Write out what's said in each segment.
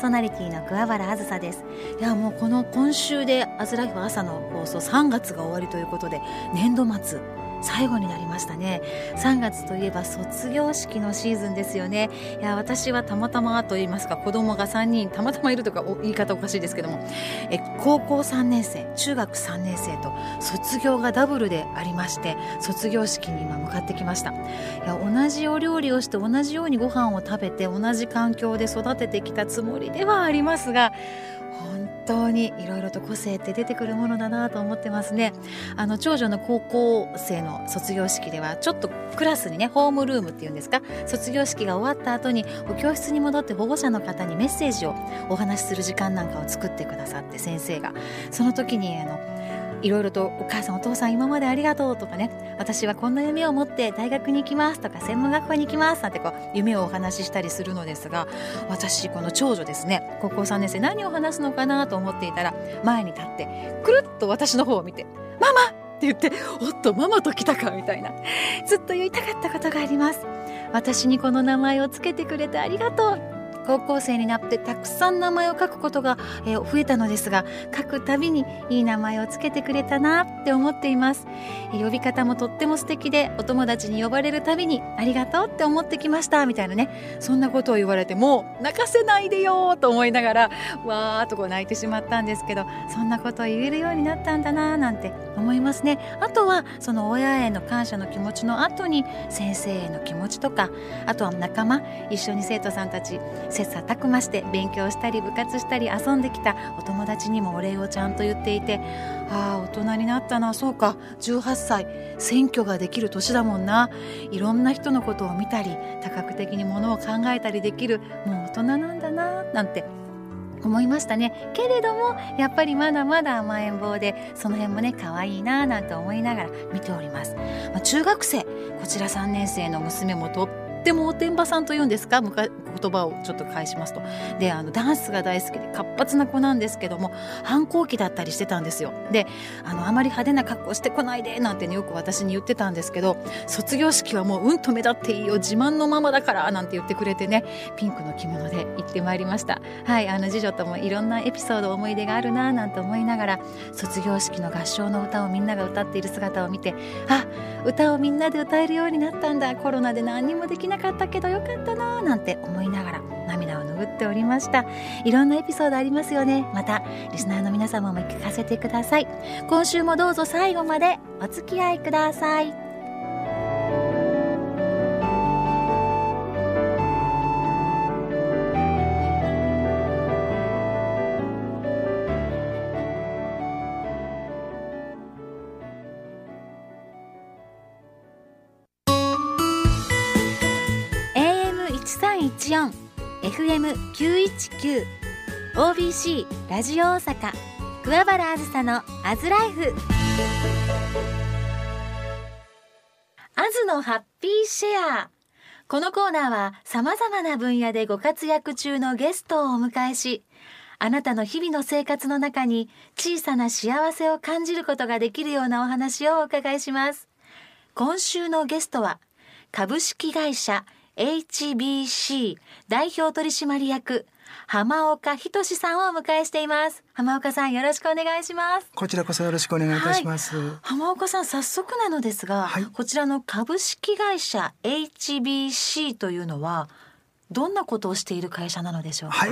ソナリティの桑原あずさです。いやもうこの今週でアズライフ朝の放送3月が終わりということで年度末最後になりましたね。3月といえば卒業式のシーズンですよね。いや私はたまたまと言いますか子供が3人たまたまいるとか言い方おかしいですけども。え高校3年生中学3年生と卒業がダブルでありまして卒業式に今向かってきました。いや同じお料理をして同じようにご飯を食べて同じ環境で育ててきたつもりではありますが当にいろいろと個性って出てくるものだなと思ってますね。あの長女の高校生の卒業式ではちょっとクラスにねホームルームっていうんですか？卒業式が終わった後にお教室に戻って保護者の方にメッセージをお話しする時間なんかを作ってくださって先生が。その時にあのいろいろとお母さんお父さん今までありがとうとかね私はこんな夢を持って大学に行きますとか専門学校に行きますなんてこう夢をお話ししたりするのですが私この長女ですね高校3年生何を話すのかなと思っていたら前に立ってくるっと私の方を見て「ママ!」って言って「おっとママと来たか」みたいなずっと言いたかったことがあります私にこの名前をつけてくれてありがとう高校生になってたくさん名前を書くことが、えー、増えたのですが書くたびにいい名前をつけてくれたなって思っています、えー、呼び方もとっても素敵でお友達に呼ばれるたびにありがとうって思ってきましたみたいなねそんなことを言われてもう泣かせないでよと思いながらわーっとこう泣いてしまったんですけどそんなことを言えるようになったんだななんて思いますね。あとはその親への感謝の気持ちの後に先生への気持ちとかあとは仲間一緒に生徒さんたち切磋琢磨して勉強したり部活したり遊んできた。お友達にもお礼をちゃんと言っていて。ああ大人になったな。そうか。18歳。選挙ができる年だもんな。いろんな人のことを見たり多角的にものを考えたりできる。もう大人なんだな。なんて思いましたね。けれどもやっぱりまだまだ甘えん坊でその辺もね可愛いな。なんて思いながら見ております、まあ、中学生。こちら3年生の娘もとってもおてんばさんというんですか？言葉をちょっと返しますと。であのダンスが大好きで活発な子なんですけども反抗期だったりしてたんですよ。であのあまり派手な格好してこないでなんてねよく私に言ってたんですけど卒業式はもううんと目立っていいよ自慢のママだからなんて言ってくれてねピンクの着物で行ってまいりました。はいあの次女ともいろんなエピソード思い出があるななんて思いながら卒業式の合唱の歌をみんなが歌っている姿を見てあ歌をみんなで歌えるようになったんだコロナで何にもできなかったけどよかったななんて思いながら涙を拭っておりました。いろんなエピソードありますよね。またリスナーの皆様も聞かせてください。今週もどうぞ最後までお付き合いください。FM919 OBC ラジオ大阪。桑原あずさのアズライフ。アズのハッピーシェア。このコーナーは様々な分野でご活躍中のゲストをお迎えしあなたの日々の生活の中に小さな幸せを感じることができるようなお話をお伺いします。今週のゲストは株式会社 HBC 代表取締役浜岡仁さんをお迎えしています。浜岡さんよろしくお願いします。こちらこそよろしくお願いいたします、はい、浜岡さん早速なのですが、はい、こちらの株式会社 HBC というのはどんなことをしている会社なのでしょうか、はい、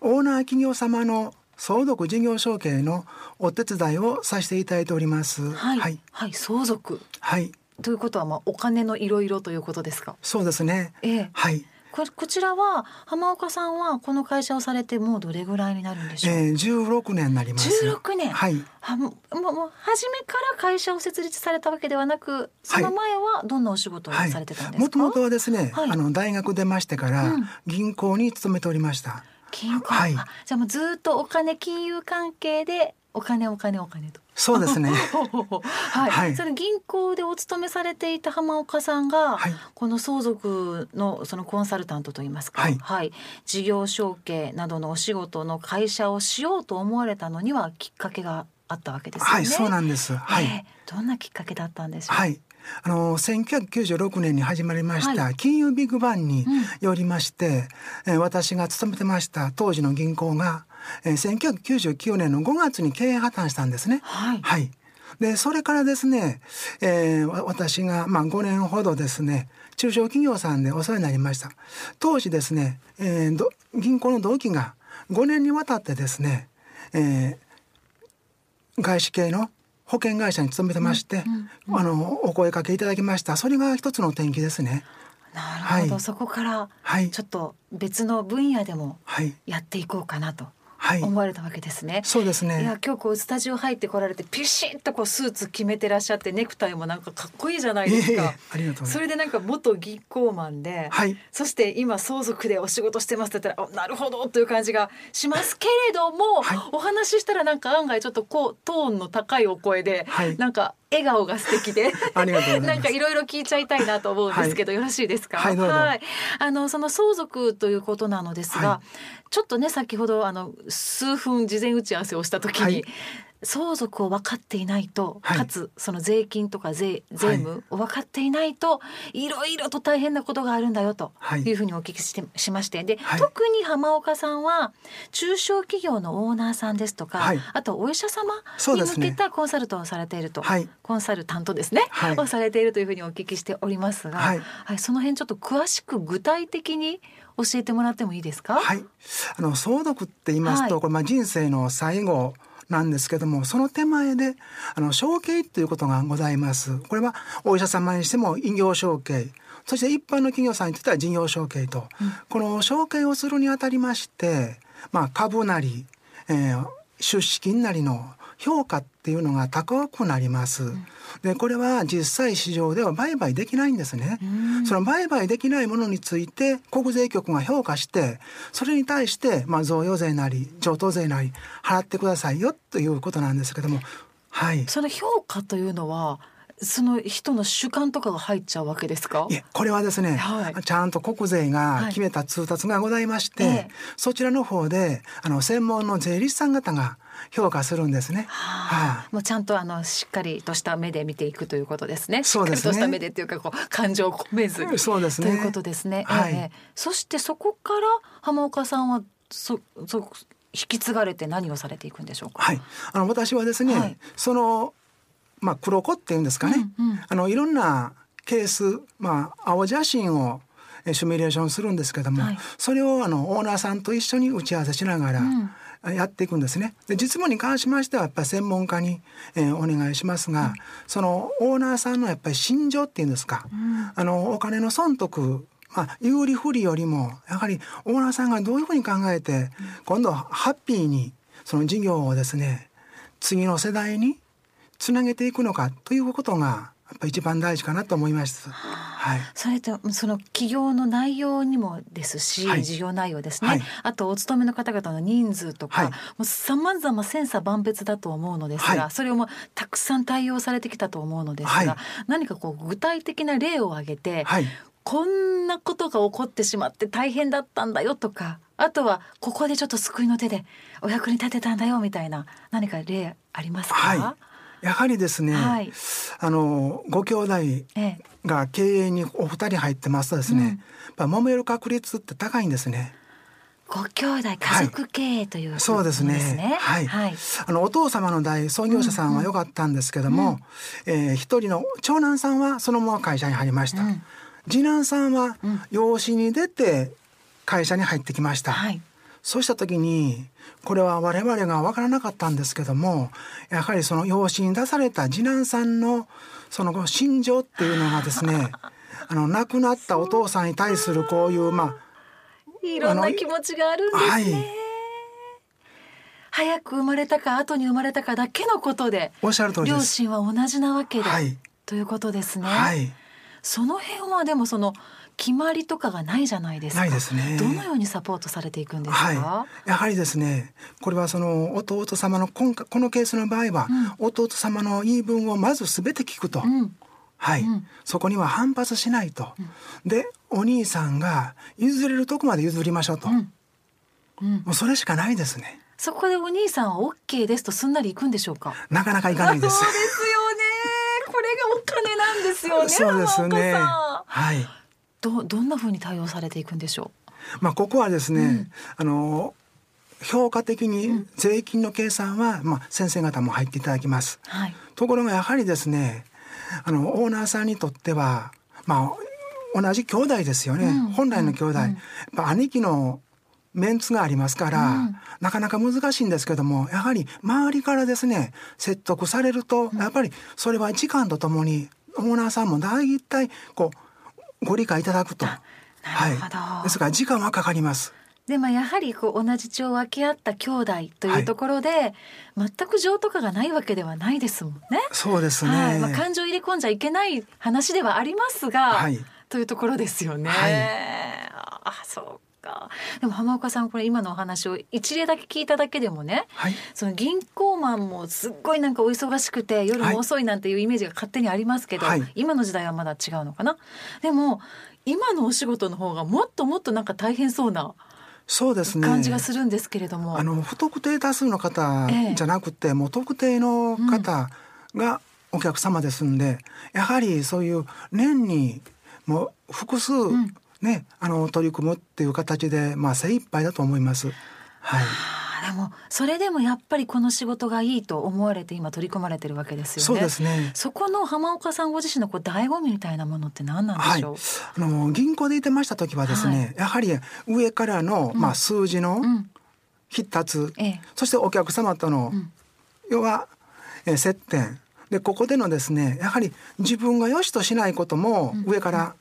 オーナー企業様の相続事業承継のお手伝いをさせていただいております。はい、はい、はい、相続。はい。ということはまあお金のいろいろということですか？そうですね。ええ、はい。ここちらは浜岡さんはこの会社をされてもうどれぐらいになるんでしょう？ええー、十六年になります。十六年？はい。はもうもう初めから会社を設立されたわけではなく、その前はどんなお仕事をされてたんですか？もともとはですね、はい、あの大学出ましてから銀行に勤めておりました。銀行。はい。じゃあもうずっとお金金融関係でお金お金お金と。そうですね。はい、はい、その銀行でお勤めされていた浜岡さんが、はい、この相続のそのコンサルタントといいますか、はい、はい、事業承継などのお仕事の会社をしようと思われたのにはきっかけがあったわけですよね。はい、そうなんです。はい、えー、どんなきっかけだったんでしょう？はい。あの1996年に始まりました金融ビッグバンによりまして、えー私が勤めてました当時の銀行が、えー1999年の5月に経営破綻したんですね。はい。はい。でそれからですね、えーわ私がまあ5年ほどですね中小企業さんでお世話になりました。当時ですね、えーど銀行の同期が5年にわたってですね、えー外資系の保険会社に勤めてまして、あのお声かけいただきました。それが一つの転機ですね。なるほど、はい。そこからはい。ちょっと別の分野でもはい。やっていこうかなと。はい思われたわけですね。そうですいやね今日こうスタジオ入ってこられてピシッとこうスーツ決めてらっしゃってネクタイもなんかかっこいいじゃないですか。いえいえありがとうございます。それでなんか元銀行マンで、はい。そして今相続でお仕事してますって言ったらあなるほどという感じがしますけれども、はい。お話ししたらなんか案外ちょっとこうトーンの高いお声で、はい。なんか笑顔が素敵で なんかいろいろ聞いちゃいたいなと思うんですけど、よろしいですか？はい。どうぞあのその相続ということなのですが、はちょっとね先ほどあの数分事前打ち合わせをした時に、はい。相続を分かっていないと、はい。かつその税金とか税税務を分かっていないと、い、ろいろと大変なことがあるんだよとはい。いうふうにお聞きしてしまして。で、はい。特に浜岡さんは中小企業のオーナーさんですとか、はい。あとお医者様に向けたコンサルトをされていると、はい。コンサルタントですね、はい。をされているというふうにお聞きしておりますが、はい。はい、その辺ちょっと詳しく具体的に教えてもらってもいいですか？はい、あの相続って言いますと、はい。これまあ人生の最後なんですけどもその手前であの承継ということがございます。これはお医者様にしても異業承継。そして一般の企業さんにとっては事業承継と、この承継をするにあたりまして、まあ、株なり、えー出資金なりの評価っていうのが高くなります。でこれは実際市場では売買できないんですね。その売買できないものについて国税局が評価してそれに対してまあ贈与税なり譲渡税なり払ってくださいよということなんですけどもはい。その評価というのはその人の主観とかが入っちゃうわけですか？い。えこれはですね、はいちゃんと国税が決めた通達がございまして、はいええそちらの方であの専門の税理士さん方が評価するんですね。はあ、もうちゃんとあのしっかりとした目で見ていくということですね。そうですね。しっかりとした目でっていうかこう感情を込めずに。そうですね。ということですね。はい。ええ。そしてそこから浜岡さんはそそ引き継がれて何をされていくんでしょうか？はい、あの私はですね、はい。そのまあ黒子っていうんですかね、うんうん。あのいろんなケース、まあ青写真をえシミュレーションするんですけども、はい。それをあのオーナーさんと一緒に打ち合わせしながら、うんやっていくんですね。で実務に関しましてはやっぱり専門家に、えーお願いしますが、そのオーナーさんのやっぱり心情っていうんですか、ん。あのお金の損得まあ、有利不利よりもやはりオーナーさんがどういうふうに考えて、今度はハッピーにその事業をですね次の世代につなげていくのかということがやっぱ一番大事かなと思います。はい。それとその企業の内容にもですし、はい事業内容ですね、はいあとお勤めの方々の人数とか、はいもう様々千差万別だと思うのですが、はいそれをもうたくさん対応されてきたと思うのですが、はい何かこう具体的な例を挙げて、はい。こんなことが起こってしまって大変だったんだよとかあとはここでちょっと救いの手でお役に立てたんだよみたいな何か例ありますか、はい。やはりですね、はい。あのご兄弟ええ。が経営にお二人入ってますとですね、うん。やっぱ揉める確率って高いんですね。ご兄弟家族経営ということそうですね。はい。はい。あのお父様の代創業者さんは良かったんですけども、えー一人の長男さんはそのまま会社に入りました。うん。次男さんはうん。養子に出て会社に入ってきました。はいそうした時にこれは我々が分からなかったんですけどもやはりその養子に出された次男さんのその心情っていうのがですね あの亡くなったお父さんに対するこういうまいろんな気持ちがあるんあですね。はい早く生まれたか後に生まれたかだけのことでおっしゃる通り。両親は同じなわけで、はいということですね。はいその辺はでもその決まりとかがないじゃないですか。ないですねどのようにサポートされていくんですか？はい、やはりですねこれはその弟様の今回このケースの場合は、弟様の言い分をまず全て聞くと、うんはい、うんそこには反発しないと、でお兄さんが譲れるとこまで譲りましょうと、うんうんもうそれしかないですねそこでお兄さんはオッケーですとすんなり行くんでしょうか？なかなかいかないですそうですよね。これがお金金なんですよね。そうですね。はい。どどんな風に対応されていくんでしょまあここはですね、あの評価的に税金の計算は、まあ先生方も入っていただきます。う。はい。ところがやはりですね、あのオーナーさんにとっては、まあ同じ兄弟ですよね。うん本来の兄弟、うん兄貴のメンツがありますから、うんなかなか難しいんですけどもやはり周りからですね説得されると、やっぱりそれは時間とともにオーナーさんも大体こうご理解いただくと。はい、ですから時間はかかります。でまあやはりこう同じ血を分け合った兄弟というところで、全く情とかがないわけではないですもんね。そうですね。はい、まあ感情入れ込んじゃいけない話ではありますが、はいというところですよね。はいあそうか。でも浜岡さんこれ今のお話を一例だけ聞いただけでもね。はい。その銀行マンもすっごいなんかお忙しくて夜も遅いなんていうイメージが勝手にありますけど、はい今の時代はまだ違うのかな？でも今のお仕事の方がもっともっとなんか大変そうなそうですね。感じがするんですけれども、あの不特定多数の方ええじゃなくて、もう特定の方がお客様ですんで、やはりそういう年にもう複数、んねあの取り組むっていう形でまあ精一杯だと思います。はい。でもそれでもやっぱりこの仕事がいいと思われて今取り組まれてるわけですよね。そうですね。そこの浜岡さんご自身のこう醍醐味みたいなものって何なんではい、しょう？あの銀行でいてました時はですね、やはり上からの、まあ数字のうん、必達、ええ、そしてお客様との、ん要は、えー接点でここでのですねやはり自分が良しとしないことも上から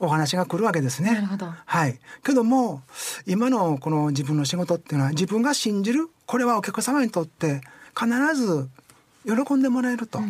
お話が来るわけですね。なるほど。はい、けども今のこの自分の仕事っていうのは自分が信じるこれはお客様にとって必ず喜んでもらえると、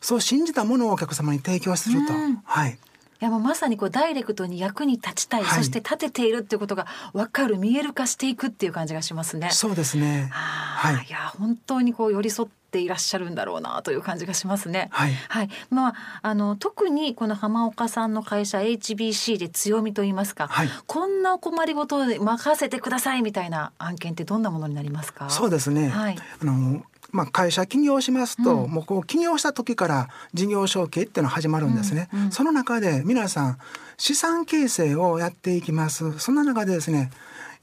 そう信じたものをお客様に提供すると、うんはい、いやもうまさにこうダイレクトに役に立ちたい、はいそして立てているっていうことが分かる見える化していくっていう感じがしますね。そうですね。あーはいいや本当にこう寄り添っていらっしゃるんだろうなという感じがしますね。はいはい、まああの特にこの浜岡さんの会社 HBC で強みと言いますか、はいこんなお困りごとで任せてくださいみたいな案件ってどんなものになりますか？そうですね。はいあのまあ会社起業しますと、うんもうこう起業した時から事業承継っていうのが始まるんですね。うんうんその中で皆さん資産形成をやっていきます。そんな中でですね、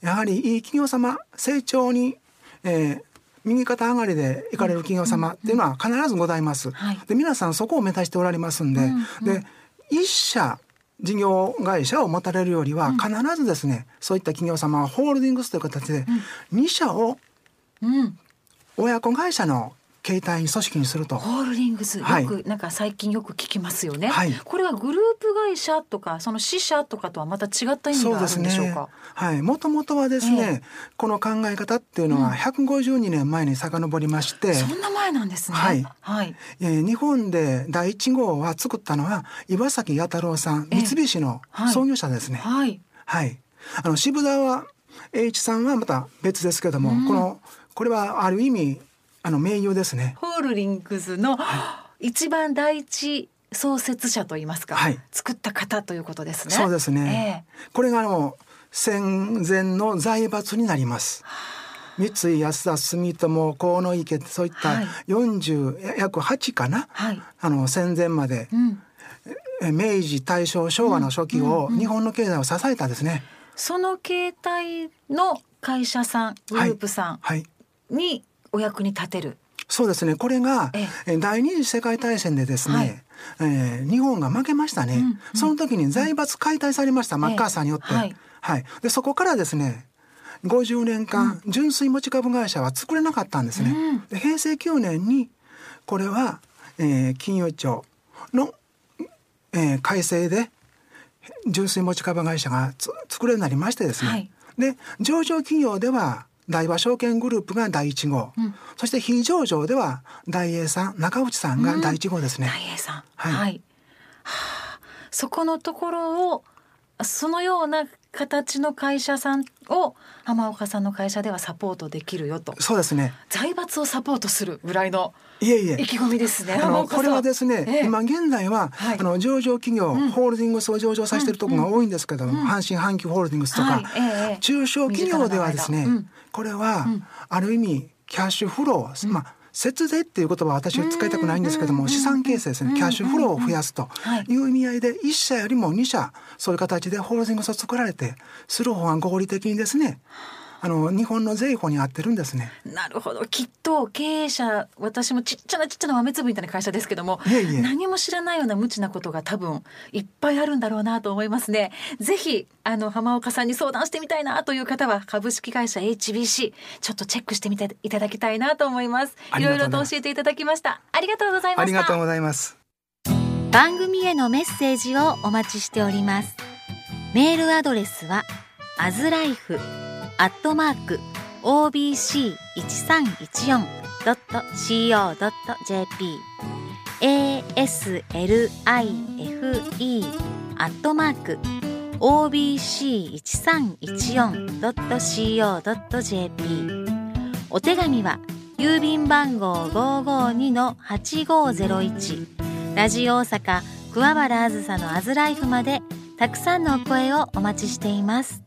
やはりいい企業様成長に、えー右肩上がりで行かれる企業様っていうのは必ずございます。はい。で皆さんそこを目指しておられますんで、で一社事業会社を持たれるよりは必ずですね、そういった企業様はホールディングスという形で2社をうん、親子会社の携帯組織にすると。ホールディングスよはい。く、なんか最近よく聞きますよね、はい。これはグループ会社とかその支社とかとはまた違った意味があるんでしょうか？はい、もともとはですね、この考え方っていうのは152年前に遡りまして、そんな前なんですね。はい。はい。えー日本で第一号は作ったのは岩崎弥太郎さん、ええ。三菱の創業者ですね。はい。はい、あの渋沢栄一さんはまた別ですけども、うん。このこれはある意味あの名誉ですね。ホールディングスの一番第一創設者といいますか、はい作った方ということですね。そうですね。これがあの戦前の財閥になります。三井安田住友河野池そういったはい40、約8かな、はい。あの戦前までうん。え明治大正昭和の初期を日本の経済を支えたですね。その携帯の会社さん、グループさはい。お役に立てる。そうですね。これがええ第二次世界大戦でですね、はいえー日本が負けましたね、うんうんその時に財閥解体されました、マッカーサーによって。ええはいはい。でそこからですね。50年間、純粋持ち株会社は作れなかったんですね。うんで平成9年にこれは、えー金融庁の、えー改正で純粋持ち株会社がつ作れるようになりましてですね、はいで上場企業では大和証券グループが第1号、うん。そして非上場では大栄さん中内さんが第1号ですね。大栄さん。はい。はあ。そこのところをそのような形の会社さんを浜岡さんの会社ではサポートできるよと。そうですね。財閥をサポートするぐらいのいえいえ。意。気込みですね。あのこれはですね、ええ。今現在は、はい。あの上場企業、ホールディングスを上場させてるところが多いんですけど、阪神阪急ホールディングスとか、はい。え中小企業ではですね、これは、うん。ある意味キャッシュフロー、まあ節税っていう言葉は私は使いたくないんですけども資産形成ですねキャッシュフローを増やすという意味合いで1社よりも2社そういう形でホールディングスを作られてする方が合理的にですねあの日本の税法に合ってるんですね。なるほどきっと経営者私もちっちゃなちっちゃな豆粒みたいな会社ですけどもいえいえ何も知らないような無知なことが多分いっぱいあるんだろうなと思いますね。ぜひあの浜岡さんに相談してみたいなという方は株式会社 HBC ちょっとチェックしてみていただきたいなと思います。いろいろと教えていただきました。ありがとうございましありがとうございます。番組へのメッセージをお待ちしております。メールアドレスはアズライフアットマーク obc1314.co.jp aslife アットマーク obc1314.co.jp お手紙は郵便番号552-8501ラジオ大阪桑原あずさのアズライフまでたくさんのお声をお待ちしています。